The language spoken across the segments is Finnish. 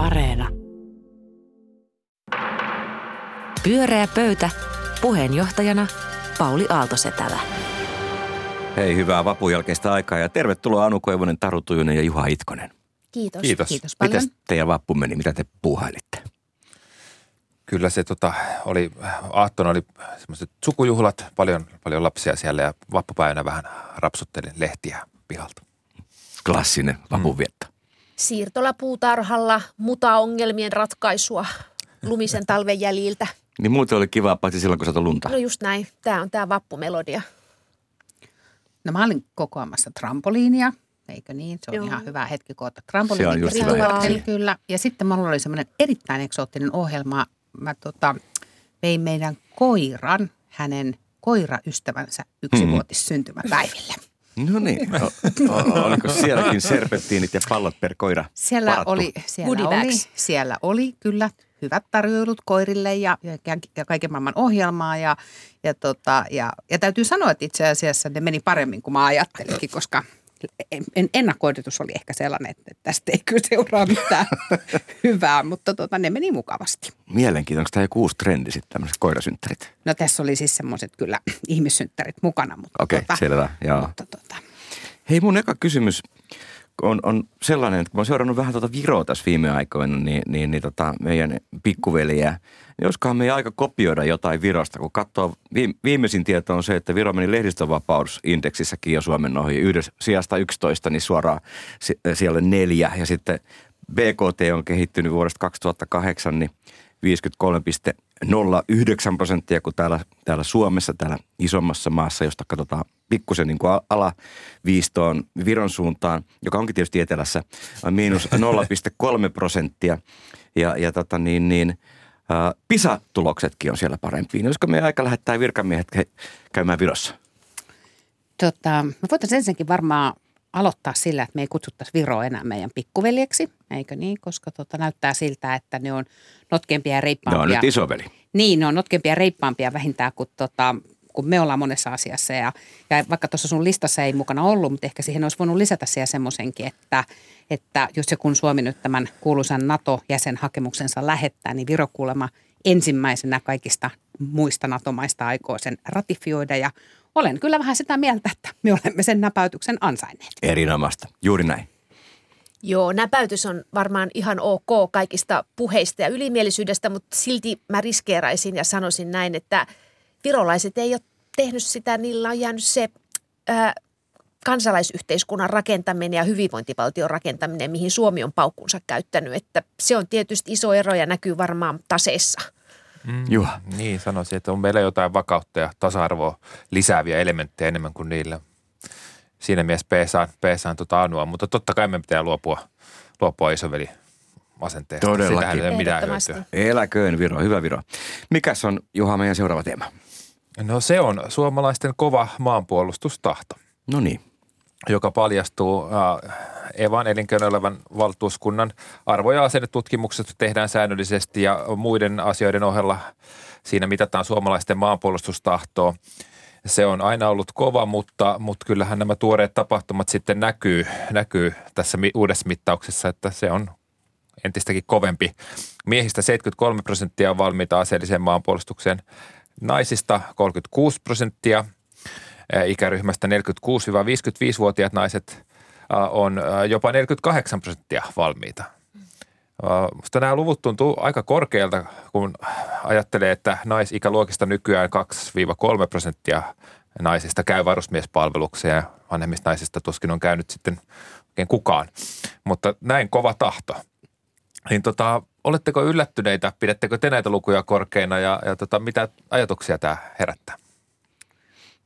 Areena. Pyöreä pöytä. Puheenjohtajana Pauli Aaltosetälä. Hei, hyvää vapun jälkeistä aikaa ja tervetuloa Anu Koivunen, Taru Tujunen ja Juha Itkonen. Kiitos. Kiitos. Kiitos paljon. Mitäs teidän vappu meni? Mitä te puuhailitte? Kyllä se tota, oli, aattona oli semmoiset sukujuhlat, paljon, paljon lapsia siellä ja vappupäivänä vähän rapsuttelin lehtiä pihalta. Klassinen vapunvietto. Siirtolapuutarhalla mutaongelmien ratkaisua lumisen talven jäljiltä. Niin muuten oli kiva, paitsi silloin kun satoi lunta. No just näin. Tämä on tämä vappumelodia. No mä olin kokoamassa trampoliinia, eikö niin? Se on Joo. Ihan hyvä hetki koota Se on just hyvä hetki. Kyllä. Ja sitten mulla oli semmoinen erittäin eksoottinen ohjelma. Mä tota, vein meidän koiran, hänen koiraystävänsä yksivuotissyntymäpäiville. No niin. O- o- oliko sielläkin serpettiinit ja pallot per koira Siellä varattu? oli, siellä oli, siellä oli kyllä hyvät tarjoilut koirille ja, ja, ja kaiken maailman ohjelmaa. Ja, ja, tota, ja, ja täytyy sanoa, että itse asiassa ne meni paremmin kuin mä ajattelinkin, koska en, en, ennakkoidotus oli ehkä sellainen, että tästä ei kyllä seuraa mitään hyvää, mutta tota, ne meni mukavasti. Mielenkiintoista. Onko tämä joku uusi trendi sitten, tämmöiset koirasynttärit? No tässä oli siis semmoiset kyllä ihmissynttärit mukana. Mutta Okei, tota, selvä. Joo. Mutta tota, Hei, mun eka kysymys on, on sellainen, että kun mä oon seurannut vähän tuota Viroa tässä viime aikoina, niin, niin, niin tota meidän pikkuveliä, niin olisikohan meidän aika kopioida jotain Virosta, kun katsoo, viime, viimeisin tieto on se, että Viro meni lehdistönvapausindeksissäkin jo Suomen ohi. Yhdessä sijasta 11, niin suoraan si- siellä neljä, ja sitten BKT on kehittynyt vuodesta 2008, niin 53,09 prosenttia, kun täällä, täällä Suomessa, täällä isommassa maassa, josta katsotaan pikkusen niin kuin alaviistoon Viron suuntaan, joka onkin tietysti etelässä, on miinus 0,3 prosenttia. Ja, ja tota niin, niin, ää, PISA-tuloksetkin on siellä parempiin. Olisiko meidän aika lähettää virkamiehet he- käymään Virossa? Tota, me voitaisiin ensinnäkin varmaan aloittaa sillä, että me ei kutsuttaisi Viroa enää meidän pikkuveljeksi, eikö niin? Koska tota, näyttää siltä, että ne on notkempia ja Ne reippaampia. on nyt isoveli. Niin, ne on notkempia ja reippaampia vähintään kuin, tota, kuin me ollaan monessa asiassa. Ja, ja vaikka tuossa sun listassa ei mukana ollut, mutta ehkä siihen olisi voinut lisätä siellä semmoisenkin, että, että jos ja kun Suomi nyt tämän kuuluisan NATO-jäsenhakemuksensa lähettää, niin Viro kuulemma ensimmäisenä kaikista muista NATO-maista aikoo sen ratifioida. Ja olen kyllä vähän sitä mieltä, että me olemme sen näpäytyksen ansainneet. Erinomaista. Juuri näin. Joo, näpäytys on varmaan ihan ok kaikista puheista ja ylimielisyydestä, mutta silti mä riskeeraisin ja sanoisin näin, että virolaiset ei ole tehnyt sitä, niillä on jäänyt se ää, kansalaisyhteiskunnan rakentaminen ja hyvinvointivaltion rakentaminen, mihin Suomi on paukkunsa käyttänyt, että se on tietysti iso ero ja näkyy varmaan taseessa. Mm, Juha. Niin sanoisin, että on meillä jotain vakautta ja tasa-arvoa lisääviä elementtejä enemmän kuin niillä. Siinä mielessä peesaan, peesaan tota Anua, mutta totta kai me pitää luopua, luopua isoveli asenteesta. Todellakin. Ei ole mitään hyötyä. Eläköön Viro, hyvä Viro. Mikäs on, Juha, meidän seuraava teema? No se on suomalaisten kova maanpuolustustahto. No niin. Joka paljastuu äh, Evan elinkeinoelämän valtuuskunnan arvo- ja asennetutkimukset tehdään säännöllisesti ja muiden asioiden ohella siinä mitataan suomalaisten maanpuolustustahtoa. Se on aina ollut kova, mutta, mutta kyllähän nämä tuoreet tapahtumat sitten näkyy, näkyy tässä uudessa mittauksessa, että se on entistäkin kovempi. Miehistä 73 prosenttia on valmiita aseelliseen maanpuolustukseen, naisista 36 prosenttia, ikäryhmästä 46-55-vuotiaat naiset on jopa 48 prosenttia valmiita. Musta nämä luvut tuntuu aika korkealta, kun ajattelee, että naisikäluokista nykyään 2-3 prosenttia naisista käy varusmiespalvelukseen ja vanhemmista naisista tuskin on käynyt sitten oikein kukaan. Mutta näin kova tahto. Niin tota, oletteko yllättyneitä, pidättekö te näitä lukuja korkeina ja, ja tota, mitä ajatuksia tämä herättää?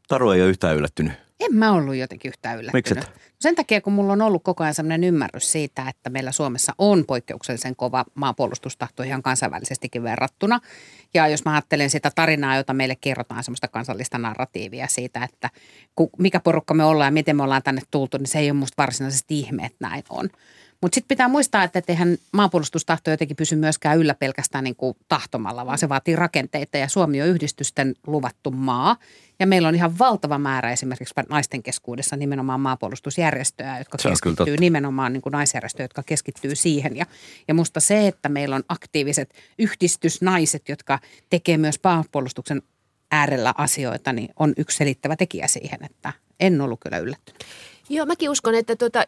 Taru ei ole yhtään yllättynyt. En mä ollut jotenkin yhtään yllättynyt. Miksi? Sen takia, kun mulla on ollut koko ajan sellainen ymmärrys siitä, että meillä Suomessa on poikkeuksellisen kova maanpuolustustahto ihan kansainvälisestikin verrattuna. Ja jos mä ajattelen sitä tarinaa, jota meille kerrotaan, semmoista kansallista narratiivia siitä, että mikä porukka me ollaan ja miten me ollaan tänne tultu, niin se ei ole musta varsinaisesti ihme, että näin on. Mutta sitten pitää muistaa, että eihän maanpuolustustahto jotenkin pysy myöskään yllä pelkästään niin kuin tahtomalla, vaan se vaatii rakenteita ja Suomi on yhdistysten luvattu maa. Ja meillä on ihan valtava määrä esimerkiksi naisten keskuudessa nimenomaan maanpuolustusjärjestöjä, jotka keskittyy nimenomaan niin kuin naisjärjestöjä, jotka keskittyy siihen. Ja, ja musta se, että meillä on aktiiviset yhdistysnaiset, jotka tekee myös maanpuolustuksen äärellä asioita, niin on yksi selittävä tekijä siihen, että en ollut kyllä yllättynyt. Joo, mäkin uskon, että tuota,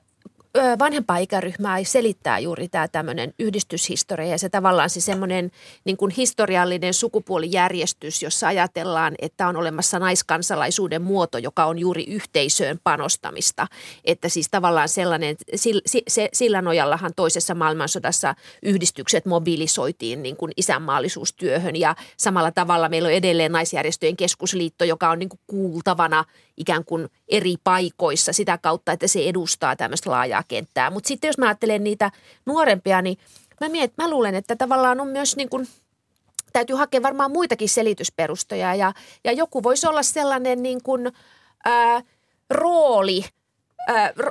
vanhempaa ikäryhmää selittää juuri tämä tämmöinen yhdistyshistoria ja se tavallaan se semmoinen niin kuin historiallinen sukupuolijärjestys, jossa ajatellaan, että on olemassa naiskansalaisuuden muoto, joka on juuri yhteisöön panostamista. Että siis tavallaan sellainen, se, sillä nojallahan toisessa maailmansodassa yhdistykset mobilisoitiin niin kuin isänmaallisuustyöhön ja samalla tavalla meillä on edelleen naisjärjestöjen keskusliitto, joka on niin kuin kuultavana – ikään kuin eri paikoissa sitä kautta, että se edustaa tämmöistä laajaa kenttää. Mutta sitten jos mä ajattelen niitä nuorempia, niin mä, miet, mä luulen, että tavallaan on myös niin kuin, täytyy hakea varmaan muitakin selitysperustoja ja, ja joku voisi olla sellainen niin kuin, ää, rooli –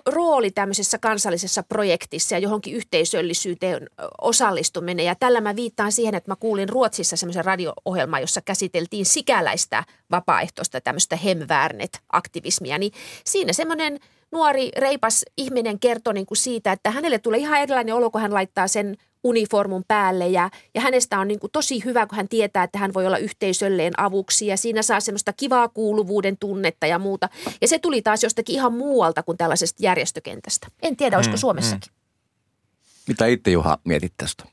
rooli tämmöisessä kansallisessa projektissa ja johonkin yhteisöllisyyteen osallistuminen. Ja tällä mä viittaan siihen, että mä kuulin Ruotsissa semmoisen radio-ohjelman, jossa käsiteltiin sikäläistä vapaaehtoista tämmöistä hemvärnet-aktivismia. Niin siinä semmoinen nuori reipas ihminen kertoi niin kuin siitä, että hänelle tulee ihan erilainen olo, kun hän laittaa sen uniformun päälle ja, ja hänestä on niin kuin tosi hyvä, kun hän tietää, että hän voi olla yhteisölleen avuksi ja siinä saa semmoista kivaa kuuluvuuden tunnetta ja muuta. Ja se tuli taas jostakin ihan muualta kuin tällaisesta järjestökentästä. En tiedä, olisiko mm, Suomessakin. Mm. Mitä itse Juha mietit tästä?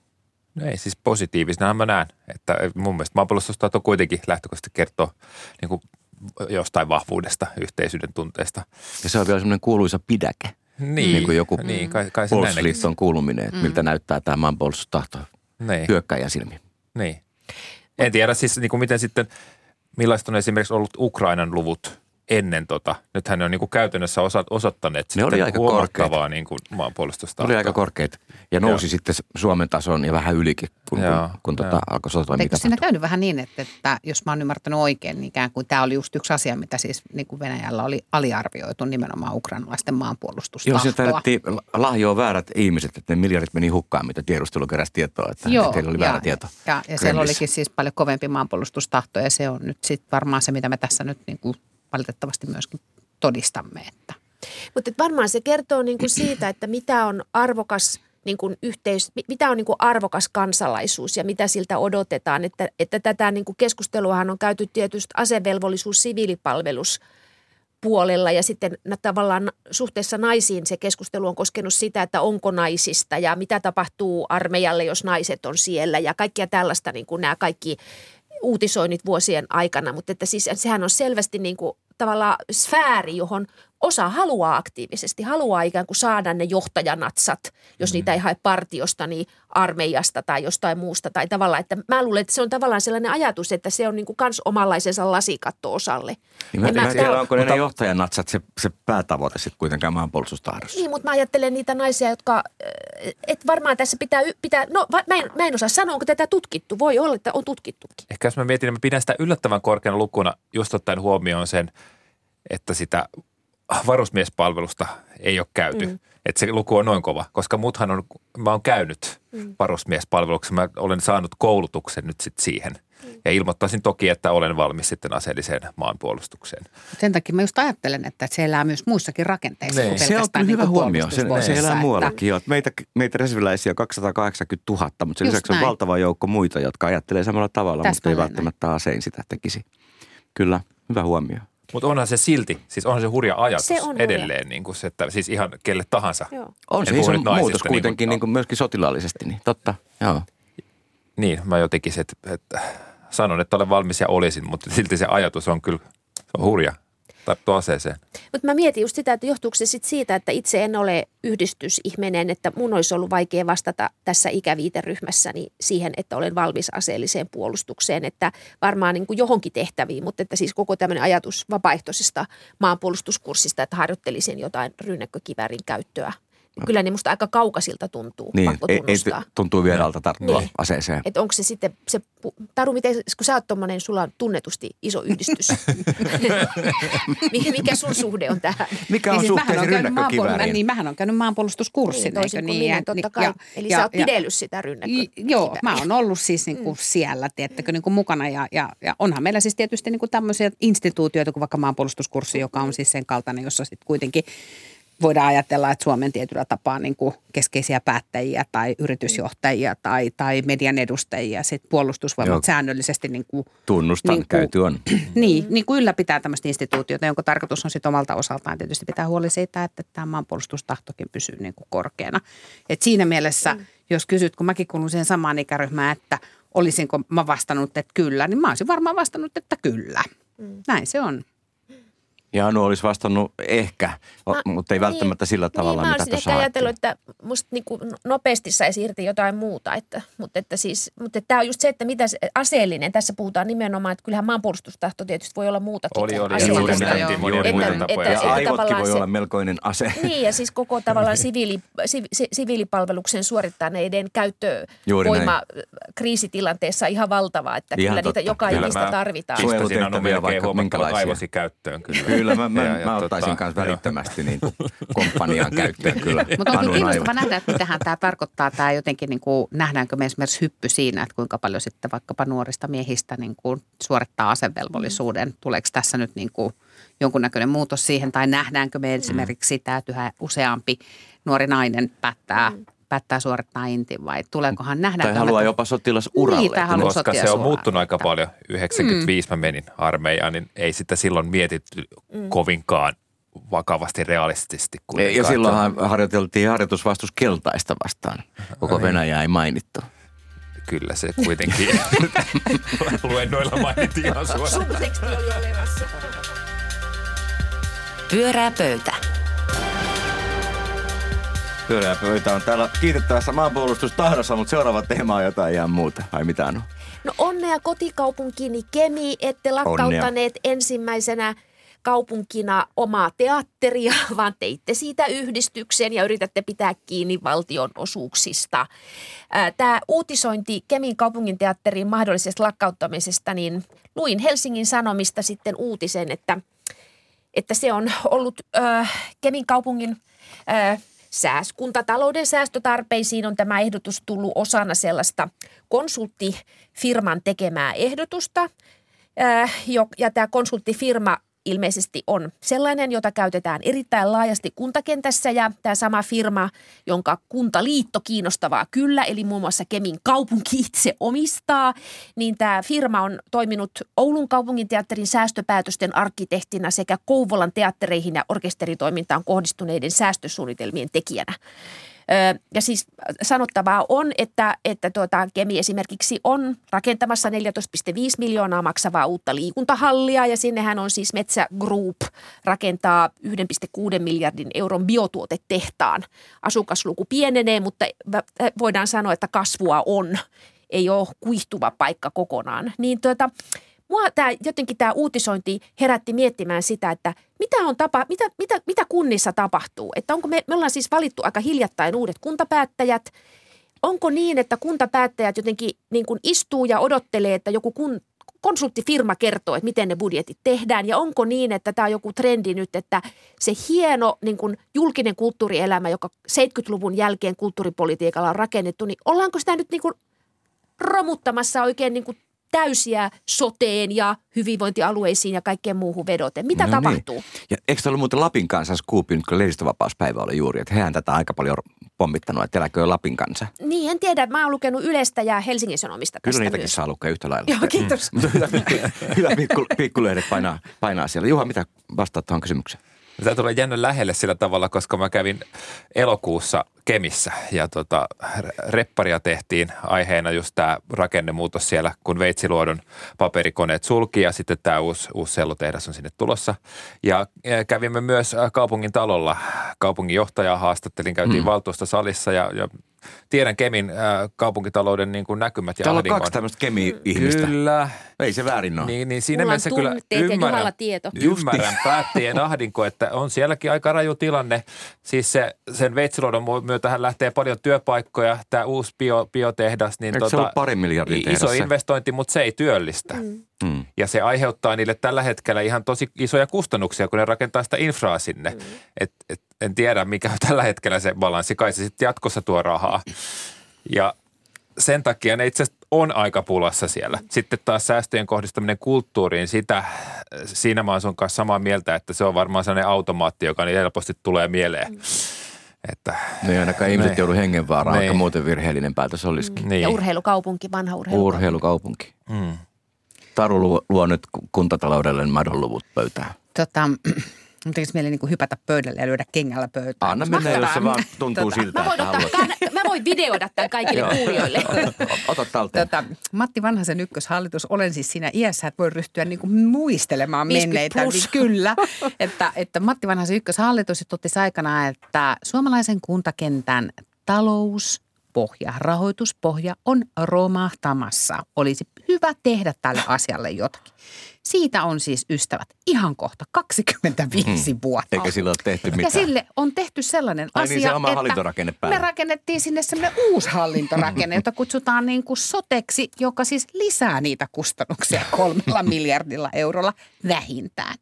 No ei siis positiivisena mä näen, että mun mielestä maanpuolustustahto kuitenkin lähtökohtaisesti kertoo niin kuin jostain vahvuudesta, yhteisyyden tunteesta. Ja se on vielä semmoinen kuuluisa pidäke. Niin, niin kuin joku niin, kai, kai puolustusliiton kuuluminen, että mm. miltä näyttää tämä maanpuolustustahto niin. hyökkäjän silmiin. Niin. En tiedä siis niin kuin miten sitten, millaista on esimerkiksi ollut Ukrainan luvut ennen tota. Nythän ne on niin kuin käytännössä osoittaneet ne oli aika huomattavaa niin kuin maanpuolustusta. Ne oli aika korkeita ja nousi Joo. sitten Suomen tason ja vähän ylikin, kun, Joo. kun, kun tota, alkoi sotatoimia Eikö siinä käynyt vähän niin, että, että jos mä oon ymmärtänyt oikein, niin ikään kuin tämä oli just yksi asia, mitä siis niin kuin Venäjällä oli aliarvioitu nimenomaan ukrainalaisten maanpuolustustahtoa. Joo, se tarvittiin lahjoa väärät ihmiset, että ne miljardit meni hukkaan, mitä tiedustelu keräsi tietoa, että, Joo, teillä oli väärä tieto. Ja, ja siellä olikin siis paljon kovempi maanpuolustustahto ja se on nyt sitten varmaan se, mitä me tässä nyt niin kuin valitettavasti myöskin todistamme. Että. Mutta varmaan se kertoo niin kuin siitä, että mitä on arvokas niin kuin yhteis, mitä on niin kuin arvokas kansalaisuus ja mitä siltä odotetaan. Että, että tätä niin kuin keskusteluahan on käyty tietysti asevelvollisuus, siviilipalvelus puolella ja sitten tavallaan suhteessa naisiin se keskustelu on koskenut sitä, että onko naisista ja mitä tapahtuu armeijalle, jos naiset on siellä ja kaikkia tällaista niin kuin nämä kaikki uutisoinnit vuosien aikana, mutta että siis sehän on selvästi niin kuin tavallaan sfääri, johon osa haluaa aktiivisesti, haluaa ikään kuin saada ne johtajanatsat, jos mm. niitä ei hae partiosta, niin armeijasta tai jostain muusta. Tai tavallaan, että mä luulen, että se on tavallaan sellainen ajatus, että se on niin kuin kans omanlaisensa lasikatto osalle. Niin mä, mä, tiedä, onko mutta, ne johtajanatsat se, se päätavoite sitten kuitenkaan maanpuolustustahdossa. Niin, mutta mä ajattelen niitä naisia, jotka, et varmaan tässä pitää, pitää no mä en, mä en osaa sanoa, onko tätä tutkittu. Voi olla, että on tutkittukin. Ehkä jos mä mietin, niin mä pidän sitä yllättävän korkeana lukuna, just ottaen huomioon sen, että sitä varusmiespalvelusta ei ole käyty. Mm. Että se luku on noin kova, koska muthan on, mä oon käynyt mm. varusmiespalveluksessa, mä olen saanut koulutuksen nyt sitten siihen. Mm. Ja ilmoittaisin toki, että olen valmis sitten aseelliseen maanpuolustukseen. Sen takia mä just ajattelen, että se elää myös muissakin rakenteissa. Niin. Se on kyllä niin hyvä huomio. Se, se elää muuallakin. Että... Meitä, meitä reserviläisiä on 280 000, mutta sen just lisäksi näin. on valtava joukko muita, jotka ajattelee samalla tavalla, Täsmälleen mutta ei välttämättä asein sitä tekisi. Kyllä, hyvä huomio. Mutta onhan se silti, siis onhan se hurja ajatus se on edelleen, hurja. niin kuin se, että siis ihan kelle tahansa. Joo. On se iso muutos kuitenkin niin kuin, myöskin sotilaallisesti, niin totta, joo. Niin, mä jotenkin se, että, että sanon, että olen valmis ja olisin, mutta silti se ajatus on kyllä se on hurja tarttua aseeseen. Mutta mä mietin just sitä, että johtuuko se sit siitä, että itse en ole yhdistysihminen, että mun olisi ollut vaikea vastata tässä ikäviiteryhmässäni siihen, että olen valmis aseelliseen puolustukseen, että varmaan niin kuin johonkin tehtäviin, mutta että siis koko tämmöinen ajatus vapaaehtoisesta maanpuolustuskurssista, että harjoittelisin jotain rynnäkkökiväärin käyttöä, kyllä ne musta aika kaukaisilta tuntuu, Niin, pakko ei, ei, tunnustaa. tuntuu vieraalta tarttua Niin. aseeseen. Että onko se sitten, se, Taru, miten, kun sä oot tommonen, sulla on tunnetusti iso yhdistys. mikä, mikä sun suhde on tähän? Mikä on siis mähän suhteesi rynnäkkökivääriin? niin, mähän on käynyt maanpuolustuskurssin, Niin, toisin eikö kuin niin? minä, Ja- totta ja- kai. Eli ja- sä oot ja- pidellyt sitä rynnäkköä. I- Joo, mä oon ollut siis niin kuin siellä, tiettäkö, niin kuin mukana ja, ja, ja onhan meillä siis tietysti niin kuin tämmöisiä instituutioita kuin vaikka maanpuolustuskurssi, joka on siis sen kaltainen, jossa sitten kuitenkin voidaan ajatella, että Suomen tietyllä tapaa niin kuin keskeisiä päättäjiä tai yritysjohtajia tai, tai median edustajia, sitten puolustusvoimat Joo. säännöllisesti niin kuin Tunnustan, niin kuin- käyty on. niin, niin kuin ylläpitää tämmöistä instituutiota, jonka tarkoitus on sitten omalta osaltaan tietysti pitää huoli siitä, että tämä maanpuolustustahtokin pysyy niin kuin korkeana. Et siinä mielessä, mm. jos kysyt, kun mäkin kuulun siihen samaan ikäryhmään, että olisinko mä vastannut, että kyllä, niin mä olisin varmaan vastannut, että kyllä. Mm. Näin se on. Ja Anu olisi vastannut ehkä, Mä- mutta ei välttämättä sillä tavalla, niin, mä mitä olisin tuossa ehkä haettiin. ajatellut, että musta niinku nopeasti saisi irti jotain muuta. Että, mutta että siis, mutta tämä on just se, että mitä se, aseellinen, tässä puhutaan nimenomaan, että kyllähän maanpuolustustahto tietysti voi olla muutakin Oli, kuin oli. Juuri näin, monia Että- muita että- tapoja. että- Ja aivotkin voi se- olla melkoinen ase. Niin, ja siis koko tavallaan siviili, sivi, si- siviilipalveluksen suorittaneiden käyttövoima kriisitilanteessa ihan valtavaa, että Ihan kyllä totta. niitä joka ikistä mä- tarvitaan. Suojelu- Pistäisin Anu Suojelutehtäviä melkein vaikka minkälaisia. kaivosi käyttöön kyllä. Kyllä, mä, mä, Ja- ja mä ottaisin tota, kanssa välittömästi niin kuin komppanian käyttöön kyllä. Mutta on Anun kyllä aivot. kiinnostava nähdä, että mitähän tämä tarkoittaa. Tämä jotenkin, niin kuin, nähdäänkö me esimerkiksi hyppy siinä, että kuinka paljon sitten vaikkapa nuorista miehistä niin kuin, suorittaa asevelvollisuuden. Tuleeko tässä nyt niin kuin, jonkunnäköinen muutos siihen, tai nähdäänkö me esimerkiksi sitä, että yhä useampi nuori nainen päättää, päättää suorittaa intin, vai tuleekohan nähdä? Tai haluaa jopa sotilasuralle. Niin, tai haluaa Koska se on muuttunut aika paljon. 95 mä menin armeijaan, niin ei sitä silloin mietitty kovinkaan vakavasti realistisesti. Ja kuitenkaan. silloinhan harjoiteltiin harjoitusvastus keltaista vastaan. Koko Venäjä ei mainittu. Kyllä se kuitenkin luennoilla mainittiin ihan suoraan. Pyörää pöytä. Pyöreä pöytä on täällä kiitettävässä maanpuolustustahdossa, mutta seuraava teema on jotain ihan muuta. Ai mitä on? No onnea kotikaupunkini Kemi, ette lakkauttaneet ensimmäisenä kaupunkina omaa teatteria, vaan teitte siitä yhdistyksen ja yritätte pitää kiinni valtion osuuksista. Tämä uutisointi Kemin kaupunginteatterin mahdollisesta lakkauttamisesta, niin luin Helsingin Sanomista sitten uutisen, että, että se on ollut äh, Kemin kaupungin äh, sääs, kuntatalouden säästötarpeisiin on tämä ehdotus tullut osana sellaista konsulttifirman tekemää ehdotusta. Äh, Ja tämä konsulttifirma ilmeisesti on sellainen, jota käytetään erittäin laajasti kuntakentässä ja tämä sama firma, jonka kuntaliitto kiinnostavaa kyllä, eli muun muassa Kemin kaupunki itse omistaa, niin tämä firma on toiminut Oulun kaupunginteatterin säästöpäätösten arkkitehtina sekä Kouvolan teattereihin ja orkesteritoimintaan kohdistuneiden säästösuunnitelmien tekijänä. Ja siis sanottavaa on, että, että tuota, Kemi esimerkiksi on rakentamassa 14,5 miljoonaa maksavaa uutta liikuntahallia ja sinnehän on siis Metsä Group rakentaa 1,6 miljardin euron biotuotetehtaan. Asukasluku pienenee, mutta voidaan sanoa, että kasvua on. Ei ole kuihtuva paikka kokonaan. Niin tuota, mua tämä, jotenkin tämä uutisointi herätti miettimään sitä, että mitä, on tapa, mitä, mitä, mitä kunnissa tapahtuu. Että onko me, me ollaan siis valittu aika hiljattain uudet kuntapäättäjät. Onko niin, että kuntapäättäjät jotenkin niin kuin istuu ja odottelee, että joku kun, konsulttifirma kertoo, että miten ne budjetit tehdään. Ja onko niin, että tämä on joku trendi nyt, että se hieno niin kuin julkinen kulttuurielämä, joka 70-luvun jälkeen kulttuuripolitiikalla on rakennettu, niin ollaanko sitä nyt niin kuin romuttamassa oikein niin kuin täysiä soteen ja hyvinvointialueisiin ja kaikkeen muuhun vedoten. Mitä No tapahtuu? Niin. Ja eikö ollut muuten Lapin kanssa skuupi, nyt kun lehdistövapauspäivä oli juuri, että hehän tätä aika paljon pommittanut, että eläkö Lapin kanssa. Niin, en tiedä. Mä oon lukenut Ylestä ja Helsingin Sanomista Kyllä tästä niitäkin myös. saa lukea yhtä lailla. Joo, kiitos. Mutta hyvä, pikku- hyvä pikku, pikkulehdet painaa, painaa siellä. Juha, mitä vastaat tuohon kysymykseen? Tämä tulee jännä lähelle sillä tavalla, koska mä kävin elokuussa Kemissä ja tota, repparia tehtiin aiheena just tämä rakennemuutos siellä, kun Veitsiluodon paperikoneet sulki ja sitten tämä uusi, uusi sellutehdas on sinne tulossa. Ja kävimme myös äh, kaupungin talolla, kaupungin johtajaa haastattelin, käytiin mm. valtuustosalissa ja, ja tiedän Kemin äh, kaupunkitalouden niin kuin näkymät ja Täällä on kaksi tämmöistä kemi-ihmistä. Kyllä. Ei se väärin ole. Niin, niin siinä Mulla mielessä kyllä ymmärrän, tieto. ymmärrän päättäjien ahdinko, että on sielläkin aika raju tilanne. Siis se, sen veitsiluodon myötähän lähtee paljon työpaikkoja, tämä uusi bio, biotehdas. Niin Eikö se ollut pari tehdas Iso se? investointi, mutta se ei työllistä. Mm. Mm. Ja se aiheuttaa niille tällä hetkellä ihan tosi isoja kustannuksia, kun ne rakentaa sitä infraa sinne. Mm. Et, et, en tiedä, mikä on tällä hetkellä se balanssi. Kai se sitten jatkossa tuo rahaa. Ja sen takia ne itse asiassa on aika pulassa siellä. Sitten taas säästöjen kohdistaminen kulttuuriin, sitä, siinä mä oon sun kanssa samaa mieltä, että se on varmaan sellainen automaatti, joka niin helposti tulee mieleen. Että, No ei ainakaan ihmiset joudu hengenvaaraan, vaikka Niin. muuten virheellinen päätös olisikin. niin. Ja urheilukaupunki, vanha urheilukaupunki. Urheilukaupunki. Mm. Taru luo, luo nyt ku- kuntataloudelle madonluvut pöytään. Tota, mun tekisi mieli niin hypätä pöydälle ja lyödä kengällä pöytään. Anna mennä, jos se vaan tuntuu Tota, siltä, Mä voin, että ottaa, kann- mä voin videoida tämän kaikille kuulijoille. Ota talteen. Tota, Matti Vanhasen ykköshallitus, olen siis siinä iässä, että voi ryhtyä niin kuin muistelemaan 50 menneitä. plus. Niin kyllä, että, että Matti Vanhasen ykköshallitus totesi aikanaan, että suomalaisen kuntakentän talouspohja, rahoituspohja on romahtamassa. Olisi hyvä tehdä tälle asialle jotakin. Siitä on siis ystävät ihan kohta 25 vuotta. Eikä sillä ole tehty Ja mitään. sille on tehty sellainen Ai asia, niin, se oma että päälle. me rakennettiin sinne sellainen uusi hallintorakenne, jota kutsutaan niin kuin soteksi, joka siis lisää niitä kustannuksia kolmella miljardilla eurolla vähintään.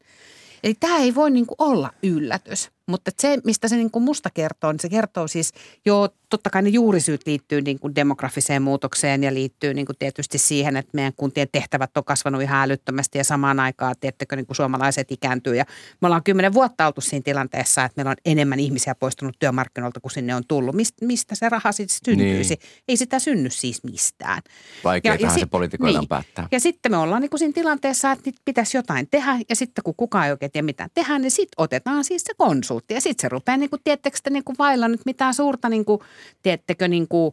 Eli tämä ei voi niin kuin olla yllätys. Mutta se, mistä se niin kuin musta kertoo, niin se kertoo siis, joo, totta kai ne juurisyyt liittyy niin kuin demografiseen muutokseen ja liittyy niin kuin tietysti siihen, että meidän kuntien tehtävät on kasvanut ihan älyttömästi ja samaan aikaan, tiettekö, niin kuin suomalaiset ikääntyy. Ja me ollaan kymmenen vuotta oltu siinä tilanteessa, että meillä on enemmän ihmisiä poistunut työmarkkinoilta kuin sinne on tullut. Mist, mistä se raha sitten syntyisi? Niin. Ei sitä synny siis mistään. Vaikeatahan si- se poliitikoilla niin. päättää. Ja sitten me ollaan niin kuin siinä tilanteessa, että nyt pitäisi jotain tehdä ja sitten kun kukaan ei oikein tiedä mitään tehdä, niin sitten otetaan siis se konsultti. Ja sitten se rupeaa niin kuin, tiettekö te, niin kuin vailla nyt mitään suurta, niin kuin, tiedättekö, niin kuin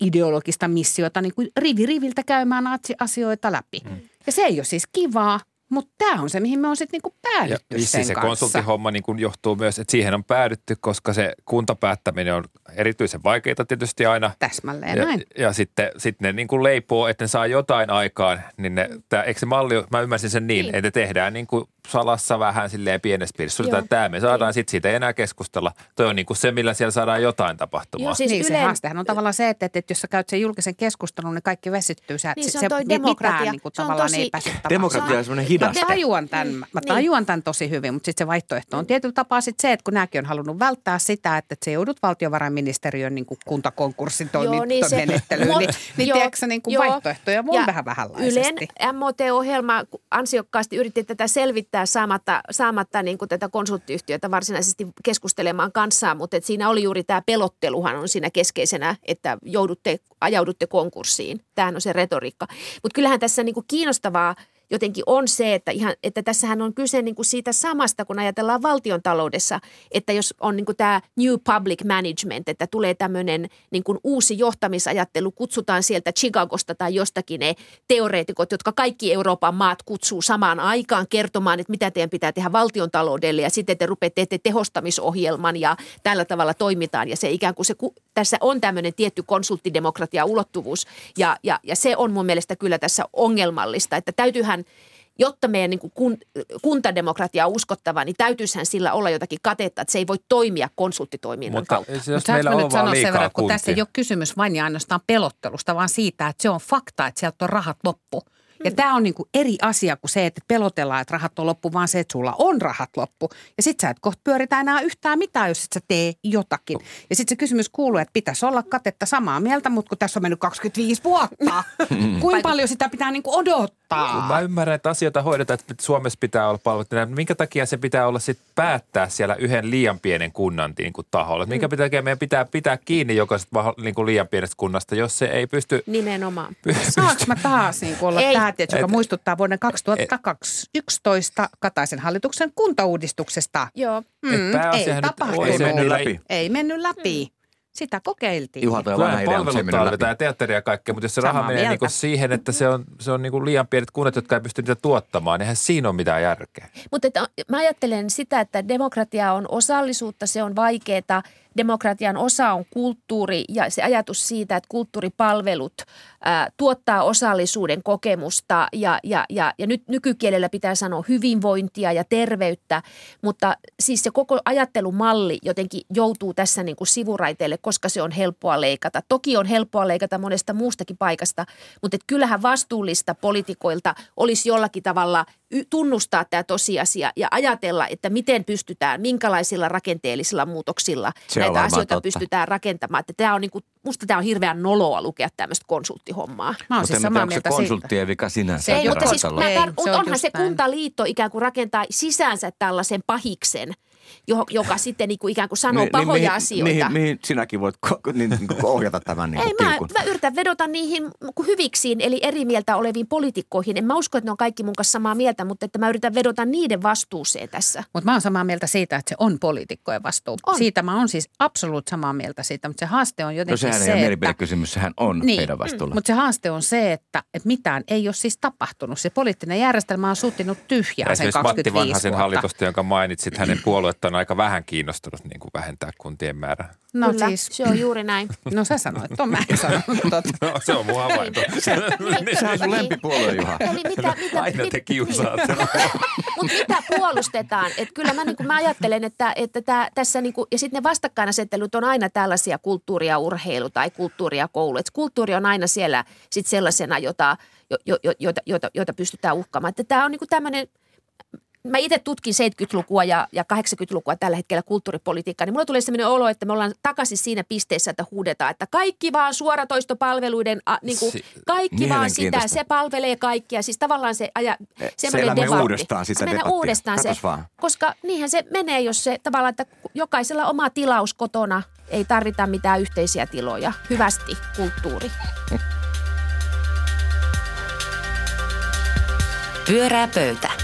ideologista missiota niin kuin rivi riviltä käymään asioita läpi. Mm. Ja se ei ole siis kivaa, mutta tämä on se, mihin me on sitten niin Ja päädytty vissiin sen se kanssa. konsulttihomma niin kuin johtuu myös, että siihen on päädytty, koska se kuntapäättäminen on erityisen vaikeaa tietysti aina. Täsmälleen Ja, näin. ja sitten, sitten ne niin kuin leipoo, että ne saa jotain aikaan, niin ne, tää, eikö se malli, mä ymmärsin sen niin, Niin. että tehdään niin kuin salassa vähän silleen pienessä piirissä. Sovitaan, että tämä me saadaan sitten siitä ei enää keskustella. Toi on niin kuin se, millä siellä saadaan jotain tapahtumaan. Joo, siis niin, se Ylen- haastehan on tavallaan se, että, että jos sä käyt sen julkisen keskustelun, niin kaikki vesittyy. Sä, Niin, se on toi mitään demokratia. Niin kuin, Se on tavallaan tosi- ei pääse tapahtumaan. Demokratia on semmoinen hidas. Mä tajuan tämän, mä Niin. tajuan tämän tosi hyvin, mutta sitten se vaihtoehto on tietyllä tapaa sit se, että kun nämäkin on halunnut välttää sitä, että se joudut valtiovarainministeriön niin kuin kuntakonkurssin Joo, niin se- menettelyyn, Mut- niin, niin joo, tiedätkö, sä, niin kuin joo. vaihtoehtoja on vähän vähänlaisesti. Ylen MOT-ohjelma ansiokkaasti yritti tätä selvittää saamatta, saamatta niin kuin tätä konsulttiyhtiötä varsinaisesti keskustelemaan kanssaan, mutta et siinä oli juuri tämä pelotteluhan on siinä keskeisenä, että joudutte, ajaudutte konkurssiin. Tämähän on se retoriikka. Mutta kyllähän tässä niin kuin kiinnostavaa jotenkin on se, että, ihan, että tässähän on kyse niin kuin siitä samasta, kun ajatellaan valtion taloudessa, että jos on niin kuin tämä new public management, että tulee tämmöinen niin kuin uusi johtamisajattelu, kutsutaan sieltä Chicagosta tai jostakin ne teoreetikot, jotka kaikki Euroopan maat kutsuu samaan aikaan kertomaan, että mitä teidän pitää tehdä valtion taloudelle ja sitten te rupeatte tehostamisohjelman ja tällä tavalla toimitaan ja se ikään kuin se, tässä on tämmöinen tietty konsulttidemokratia ulottuvuus ja, ja, ja se on mun mielestä kyllä tässä ongelmallista, että täytyyhän jotta meidän niin kun, kuntademokratia on uskottava, niin täytyisihän sillä olla jotakin katetta, että se ei voi toimia konsulttitoiminnan Mutta kautta. jos Mutta meillä on nyt sanoa sen verran, kun kuntia. tässä ei ole kysymys vain ja ainoastaan pelottelusta, vaan siitä, että se on fakta, että sieltä on rahat loppu. Ja tämä on niinku eri asia kuin se, että pelotellaan, että rahat on loppu, vaan se, että sulla on rahat loppu. Ja sit sä et kohta pyöritä enää yhtään mitään, jos et sä tee jotakin. Ja sitten se kysymys kuuluu, että pitäisi olla katetta samaa mieltä, mutta kun tässä on mennyt 25 vuotta, kuinka paljon sitä pitää niinku Kun odottaa? Mä ymmärrän, että asioita hoidetaan, että Suomessa pitää olla palvelut. Minkä takia se pitää olla sitten päättää siellä yhden liian pienen kunnan niin kuin taholla? Mm. Minkä takia meidän pitää pitää kiinni jokaisesta niin kuin liian pienestä kunnasta, jos se ei pysty... Nimenomaan. Saanko mä taas niin olla Ei. tämä, joka Et- muistuttaa vuoden 2011 Kataisen hallituksen kuntauudistuksesta? Joo. Mm, ei tapahtunut. Ei mennyt läpi. Ei mennyt läpi. Sitä kokeiltiin. Juha toi vanha idea, mutta se läpi. teatteria ja kaikkea, mutta jos se Samaa raha menee niin kuin siihen, että se on, se on niin kuin liian pienet kunnat, jotka ei pysty niitä tuottamaan, niin eihän siinä ole mitään järkeä. Mutta että, mä ajattelen sitä, että demokratia on osallisuutta, se on vaikeaa. Demokratian osa on kulttuuri ja se ajatus siitä, että kulttuuripalvelut ää, tuottaa osallisuuden kokemusta ja, ja, ja, ja nyt nykykielellä pitää sanoa hyvinvointia ja terveyttä, mutta siis se koko ajattelumalli jotenkin joutuu tässä niin kuin sivuraiteelle, koska se on helppoa leikata. Toki on helppoa leikata monesta muustakin paikasta, mutta et kyllähän vastuullista poliitikoilta olisi jollakin tavalla tunnustaa tämä tosiasia ja ajatella, että miten pystytään, minkälaisilla rakenteellisilla muutoksilla Se näitä asioita totta. pystytään rakentamaan. Että tämä on niin kuin, musta tämä on hirveän noloa lukea tämmöistä konsulttihommaa. Mä oon siis samaa mieltä siitä. konsulttien vika sinänsä. Se ei, Ei, mutta siis Ei, mä tar- se on mutta onhan se näin. kuntaliitto ikään kuin rakentaa sisäänsä tällaisen pahiksen, joka sitten niin kuin ikään kuin sanoo Niin, pahoja mihin, asioita. Mihin, mihin sinäkin voit ko- niin, niin kuin ohjata tämän niin Ei, kuin mä, pilkun? mä yritän vedota niihin hyviksiin, eli eri mieltä oleviin poliitikkoihin. En mä usko, että ne on kaikki mun kanssa samaa mieltä, mutta että mä yritän vedota niiden vastuuseen tässä. Mutta mä oon samaa mieltä siitä, että se on poliitikkojen vastuu. On. Siitä mä oon siis absoluut samaa mieltä siitä, mutta se haaste on jotenkin No sehän ei se, ole että... mielipidekysymys, sehän on Niin, heidän vastuulla. Mutta se haaste on se, että, että mitään ei ole siis tapahtunut. Se poliittinen järjestelmä on suttinut tyhjää Ja sen esimerkiksi 25 Matti Vanhasen vuotta. hallitusta, jonka mainitsit, hänen puoluetta on aika vähän kiinnostunut niin kuin vähentää kuntien määrää. No Kyllä, siis, se on juuri näin. no sä sanoit, tuon mä en sanonut tota. No, se on mun havainto. Sehän on sun lempipuolue, Juha. Eli mitä, mitä, Aina te kiusaat. Mutta mitä puolustetaan? Et kyllä mä, niinku, mä ajattelen, että, että tää, tässä niinku, ja sitten ne vastakkainasettelut on aina tällaisia kulttuuri ja urheilu tai kulttuuri ja koulu. Et kulttuuri on aina siellä sit sellaisena, jota, jo, jo, jo, jota, jota, jota pystytään uhkaamaan. Tämä on niinku tämmöinen mä itse tutkin 70-lukua ja, ja 80-lukua tällä hetkellä kulttuuripolitiikkaa, niin mulla tulee sellainen olo, että me ollaan takaisin siinä pisteessä, että huudetaan, että kaikki vaan suoratoistopalveluiden, a, niin kuin, Si- kaikki vaan sitä, se palvelee kaikkia. Siis tavallaan se aja, se semmoinen elämme debatti. uudestaan sitä se uudestaan se, vaan. koska niinhän se menee, jos se tavallaan, että jokaisella oma tilaus kotona, ei tarvita mitään yhteisiä tiloja. Hyvästi kulttuuri. Pyörää pöytä.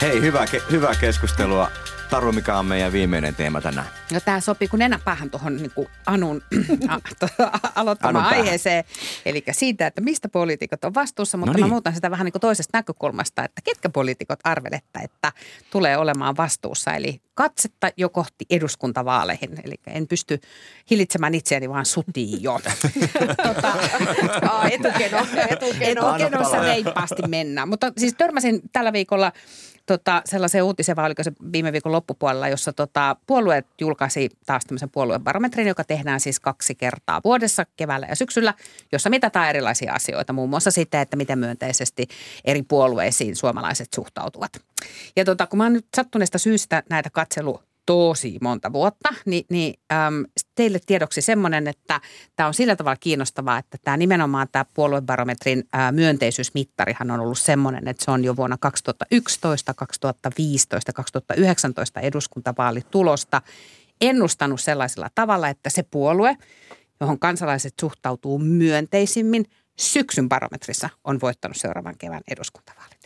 Hei, hyvää, ke- hyvää keskustelua. Taru, mikä on meidän viimeinen teema tänään? No tämä sopii kuin nenäpäähän tuohon niin kuin Anun a- to- aloittamaan Anun aiheeseen. Eli siitä, että mistä poliitikot on vastuussa, mutta No mä muutan sitä vähän niin kuin toisesta näkökulmasta, että ketkä poliitikot arvelette, että tulee olemaan vastuussa. Eli katsetta jo kohti eduskuntavaaleihin. Eli en pysty hillitsemään itseäni, vaan sutiin jo. tota, Aa, etukeno, etukeno. Etukenossa reippaasti mennään. Mutta siis törmäsin tällä viikolla tota, sellaiseen uutiseen, vai oliko se viime viikon loppupuolella, jossa tota, puolueet julkaisi taas tämmöisen puoluebarometrin, joka tehdään siis kaksi kertaa vuodessa, keväällä ja syksyllä, jossa mitataan erilaisia asioita, muun muassa sitä, että miten myönteisesti eri puolueisiin suomalaiset suhtautuvat. Ja tota, kun mä oon nyt sattuneesta syystä näitä katselu tosi monta vuotta, niin, niin äm, teille tiedoksi semmoinen, että tämä on sillä tavalla kiinnostavaa, että tämä nimenomaan tämä puoluebarometrin ää, myönteisyysmittarihan on ollut semmoinen, että se on jo vuonna 2011, 2015, 2019 eduskuntavaalitulosta ennustanut sellaisella tavalla, että se puolue, johon kansalaiset suhtautuu myönteisimmin syksyn barometrissa, on voittanut seuraavan kevään eduskuntavaalit.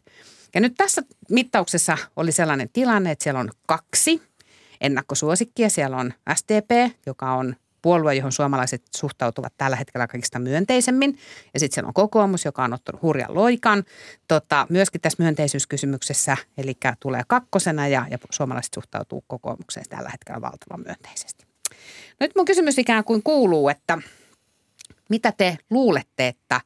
Ja nyt tässä mittauksessa oli sellainen tilanne, että siellä on kaksi ennakkosuosikkia. Siellä on SDP, joka on puolue, johon suomalaiset suhtautuvat tällä hetkellä kaikista myönteisemmin. Ja sitten siellä on kokoomus, joka on ottanut hurjan loikan tota, myöskin tässä myönteisyyskysymyksessä, eli tulee kakkosena ja, ja suomalaiset suhtautuu kokoomukseen tällä hetkellä valtavan myönteisesti. Nyt mun kysymys ikään kuin kuuluu, että mitä te luulette, että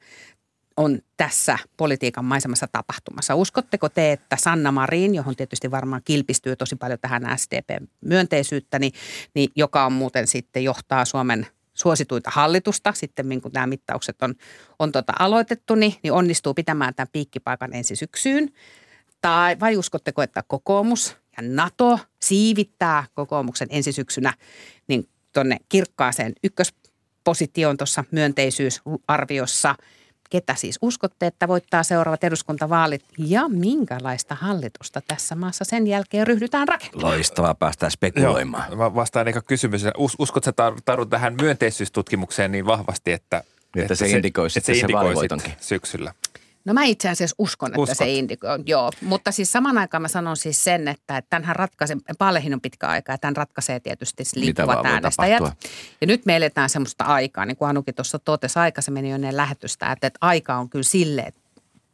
on tässä politiikan maisemassa tapahtumassa. Uskotteko te, että Sanna Marin, johon tietysti varmaan kilpistyy tosi paljon tähän SDP-myönteisyyttä, niin, niin joka on muuten sitten johtaa Suomen suosituita hallitusta, sitten kun nämä mittaukset on, on tota aloitettu, niin, niin onnistuu pitämään tämän piikkipaikan ensi syksyyn. Tai vai uskotteko, että kokoomus ja NATO siivittää kokoomuksen ensi syksynä niin tuonne kirkkaaseen ykköspositioon tuossa myönteisyysarviossa – ketä siis uskotte, että voittaa seuraavat eduskuntavaalit ja minkälaista hallitusta tässä maassa sen jälkeen ryhdytään rakentamaan? Loistavaa päästään spekuloimaan. Mä vastaan eikä kysymys. Us, uskotko sä tar- Taru tähän myönteisyytutkimukseen niin vahvasti, että, Että se indikoi sitten että sen indikoi vaalivoitonkin. sit syksyllä? No mä itse asiassa uskon, että Uskot? se indikoi, joo. Mutta siis saman aikaan mä sanon siis sen, että tämänhän ratkaisee, vaaleihin on pitkä aika ja tämän ratkaisee tietysti liikkuvat äänestäjät. Ja nyt me eletään semmoista aikaa, niin kuin Anukin tuossa totesi aikaisemmin jo ennen lähetystä, että, että aika on kyllä sille, että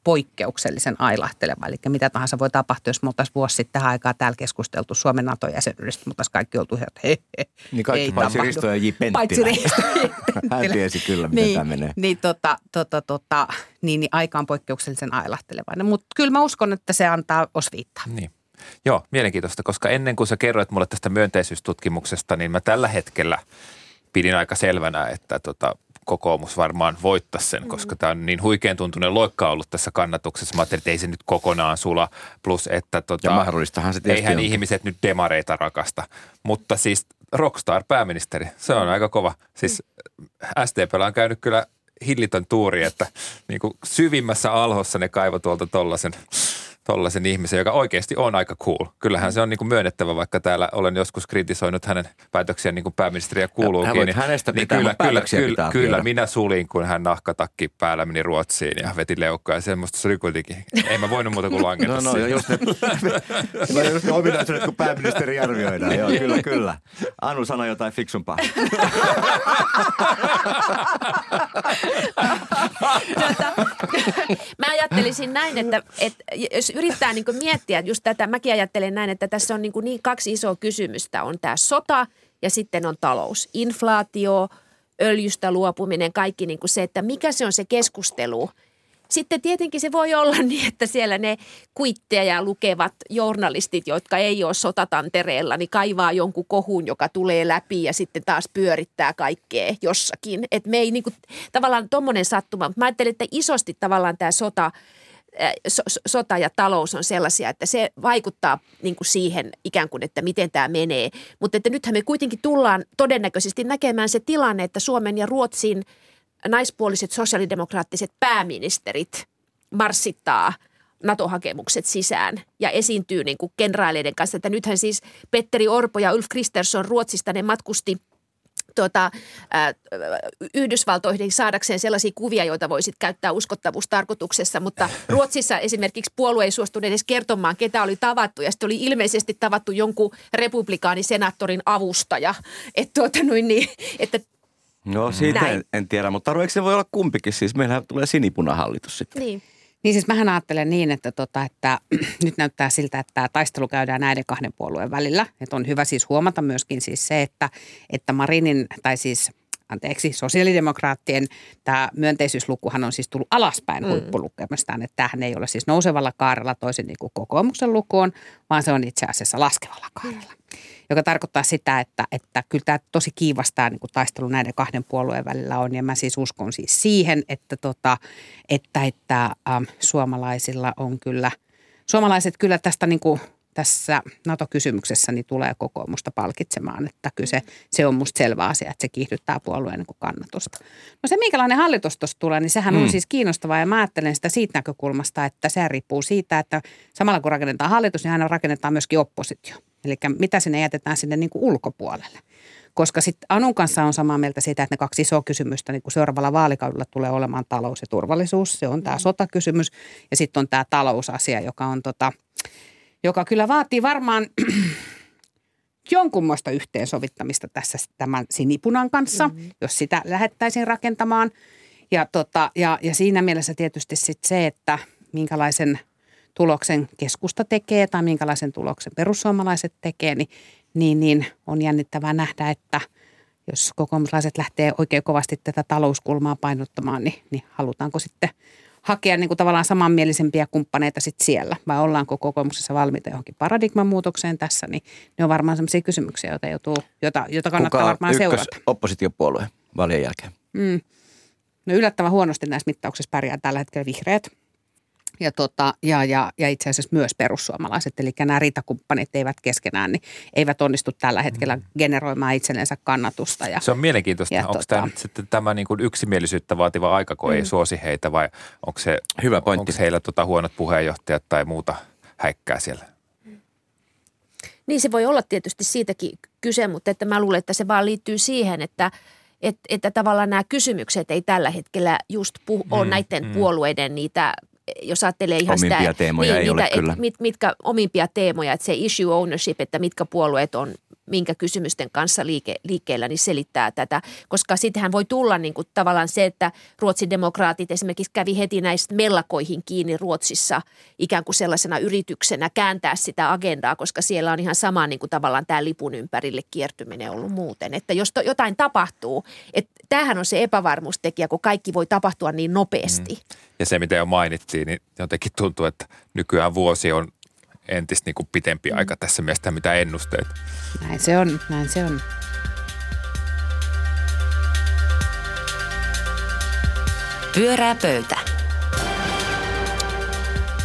poikkeuksellisen ailahteleva. Eli mitä tahansa voi tapahtua, jos me oltaisiin vuosi sitten tähän aikaan täällä keskusteltu Suomen NATO-jäsenyydestä, mutta kaikki oltu ihan, että he, he, Niin kaikki ei paitsi tapahdu. Risto ja J. Penttilä. Paitsi Risto. Hän tiesi kyllä, miten niin, tämä menee. Niin, tota, tota, tota, niin, niin aika on poikkeuksellisen ailahtelevainen. Mutta kyllä mä uskon, että se antaa osviittaa. Niin. Joo, mielenkiintoista, koska ennen kuin sä kerroit mulle tästä myönteisyystutkimuksesta, niin mä tällä hetkellä pidin aika selvänä, että tota, kokoomus varmaan voittaisi sen, koska tämä on niin huikean tuntunen loikka ollut tässä kannatuksessa. Mä ajattelin, että ei se nyt kokonaan sula, plus että tota, Ja mahdollistahan se eihän on. ihmiset nyt demareita rakasta. Mutta siis rockstar pääministeri, se on aika kova. Siis SDPllä on käynyt kyllä hillitön tuuri, että niin kuin syvimmässä alhossa ne kaivo tuolta tollasen, tollasen ihmisen, joka oikeasti on aika cool. Kyllähän se on niin kuin myönnettävä, vaikka täällä olen joskus kritisoinut hänen päätöksiään niin kuin pääministeriä kuuluukin. hän niin, hänestä niin pitää, kyllä, mutta kyllä, kyllä, pitää kyllä viedä. minä sulin, kun hän nahkatakki päällä meni Ruotsiin ja veti leukkaa. Ja semmoista se oli kuitenkin, ei mä voinut muuta kuin langeta No no, siihen. ja just ne, no, just ne ominaisuudet, kun pääministeri arvioidaan. Joo, kyllä, kyllä. Anu sanoi jotain fiksumpaa. Mä ajattelisin näin, että, että jos yrittää niin miettiä just tätä, mäkin ajattelen näin, että tässä on niin, niin kaksi isoa kysymystä. On tämä sota ja sitten on talous. Inflaatio, öljystä luopuminen, kaikki niin kuin se, että mikä se on se keskustelu. Sitten tietenkin se voi olla niin, että siellä ne kuitteja lukevat journalistit, jotka ei ole sotatantereella, niin kaivaa jonkun kohun, joka tulee läpi ja sitten taas pyörittää kaikkea jossakin. Et me ei niin kuin, tavallaan tuommoinen sattuma, mutta mä ajattelen, että isosti tavallaan tämä sota, so, so- sota ja talous on sellaisia, että se vaikuttaa niin kuin siihen ikään kuin, että miten tämä menee. Mutta että nythän me kuitenkin tullaan todennäköisesti näkemään se tilanne, että Suomen ja Ruotsin naispuoliset sosiaalidemokraattiset pääministerit marssittaa NATO-hakemukset sisään ja esiintyy niin kuin kenraaleiden kanssa. Että nythän siis Petteri Orpo ja Ulf Kristersson Ruotsista ne matkusti tuota, ää, Yhdysvaltoihin saadakseen sellaisia kuvia, joita voisit käyttää uskottavuustarkoituksessa, mutta Ruotsissa esimerkiksi puolue ei suostunut edes kertomaan, ketä oli tavattu ja sitten oli ilmeisesti tavattu jonkun republikaanisenaattorin avustaja. Että tuota, noin niin, että No siitä Näin. en, en tiedä, mutta eikö se voi olla kumpikin? Siis meillähän tulee sinipunahallitus sitten. niin. Niin siis mähän ajattelen niin, että, tota, että nyt näyttää siltä, että tämä taistelu käydään näiden kahden puolueen välillä. Että on hyvä siis huomata myöskin siis se, että, että Marinin, tai siis anteeksi, sosiaalidemokraattien tämä myönteisyyslukuhan on siis tullut alaspäin mm. huippulukemastaan. Että tämähän ei ole siis nousevalla kaarella toisin niin kuin kokoomuksen luku on, vaan se on itse asiassa laskevalla kaarella. Joka tarkoittaa sitä, että, että kyllä tämä tosi kiivastaa niin kuin taistelu näiden kahden puolueen välillä on. Ja mä siis uskon siis siihen, että, tota, että, että ähm, suomalaisilla on kyllä, suomalaiset kyllä tästä niin kuin tässä NATO-kysymyksessä niin tulee kokoomusta palkitsemaan, että kyllä se, se on musta selvä asia, että se kiihdyttää puolueen niin kannatusta. No se, minkälainen hallitus tuossa tulee, niin sehän mm. on siis kiinnostavaa ja mä ajattelen sitä siitä näkökulmasta, että se riippuu siitä, että samalla kun rakennetaan hallitus, niin aina rakennetaan myöskin oppositio. Eli mitä sinne jätetään sinne niin kuin ulkopuolelle. Koska sitten Anun kanssa on samaa mieltä siitä, että ne kaksi isoa kysymystä niin kuin seuraavalla vaalikaudella tulee olemaan talous ja turvallisuus. Se on tämä sotakysymys ja sitten on tämä talousasia, joka on tota, joka kyllä vaatii varmaan jonkunmoista yhteensovittamista tässä tämän sinipunan kanssa, mm-hmm. jos sitä lähettäisiin rakentamaan. Ja, tota, ja, ja siinä mielessä tietysti sit se, että minkälaisen tuloksen keskusta tekee tai minkälaisen tuloksen perussuomalaiset tekee, niin, niin, niin on jännittävää nähdä, että jos kokoomuslaiset lähtee oikein kovasti tätä talouskulmaa painottamaan, niin, niin halutaanko sitten hakea niin kuin tavallaan samanmielisempiä kumppaneita sit siellä, vai ollaanko kokoomuksessa valmiita johonkin paradigman muutokseen tässä, niin ne on varmaan sellaisia kysymyksiä, joita, joutuu, jota, jota kannattaa Kuka varmaan seurata. oppositiopuolue vaalien jälkeen? Mm. No yllättävän huonosti näissä mittauksissa pärjää tällä hetkellä vihreät. Ja, tota, ja, ja, ja itse asiassa myös perussuomalaiset, eli nämä riitakumppanit eivät keskenään, niin eivät onnistu tällä hetkellä generoimaan itsellensä kannatusta. Ja, Se on mielenkiintoista. Ja Onko tota- tämä nyt sitten tämä niin kuin yksimielisyyttä vaativa aika, kun mm. ei suosi heitä vai onko, se, Hyvä pointti. onko heillä tota huonot puheenjohtajat tai muuta häikkää siellä? Niin se voi olla tietysti siitäkin kyse, mutta että mä luulen, että se vaan liittyy siihen, että että, että tavallaan nämä kysymykset ei tällä hetkellä just puhu, ole näiden puolueiden niitä, jos ajattelee ihan Omimpia sitä, teemoja ei niitä, ole kyllä. Mit, mitkä omimpia teemoja, että se issue ownership, että mitkä puolueet on minkä kysymysten kanssa liike, liikkeellä, niin selittää tätä. Koska sittenhän voi tulla niin kuin tavallaan se, että Ruotsin demokraatit esimerkiksi kävi heti näistä mellakoihin kiinni Ruotsissa ikään kuin sellaisena yrityksenä kääntää sitä agendaa, koska siellä on ihan sama niin kuin tavallaan tämä lipun ympärille kiertyminen ollut muuten. Että jos to, jotain tapahtuu, että tämähän on se epävarmuustekijä, kun kaikki voi tapahtua niin nopeasti. Mm. Ja se, mitä jo mainittiin, niin jotenkin tuntuu, että nykyään vuosi on entistä niin kuin pitempi mm. aika tässä mielessä, mitä ennusteet. Näin se on, näin se on. Pyörää pöytä.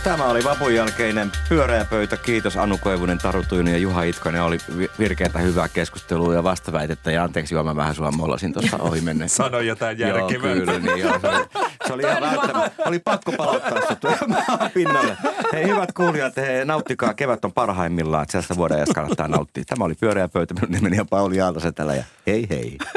Tämä oli vapun jälkeinen pyöreä pöytä. Kiitos Anu Koivunen, Taru Tuinu ja Juha Itkonen. Oli virkeätä hyvää keskustelua ja vastaväitettä. Ja anteeksi, joo, mä vähän sua mollasin tuossa ohi mennessä. Sano jotain järkevää. Joo, kyllä, niin joo. Se oli, se oli ihan välttämättä. Oli pakko palauttaa sut pinnalle. Hei, hyvät kuulijat, he, nauttikaa. Kevät on parhaimmillaan. Että vuoden kannattaa nauttia. Tämä oli pyöreä pöytä. Minun nimeni on Pauli Aaltosetälä ja hei hei.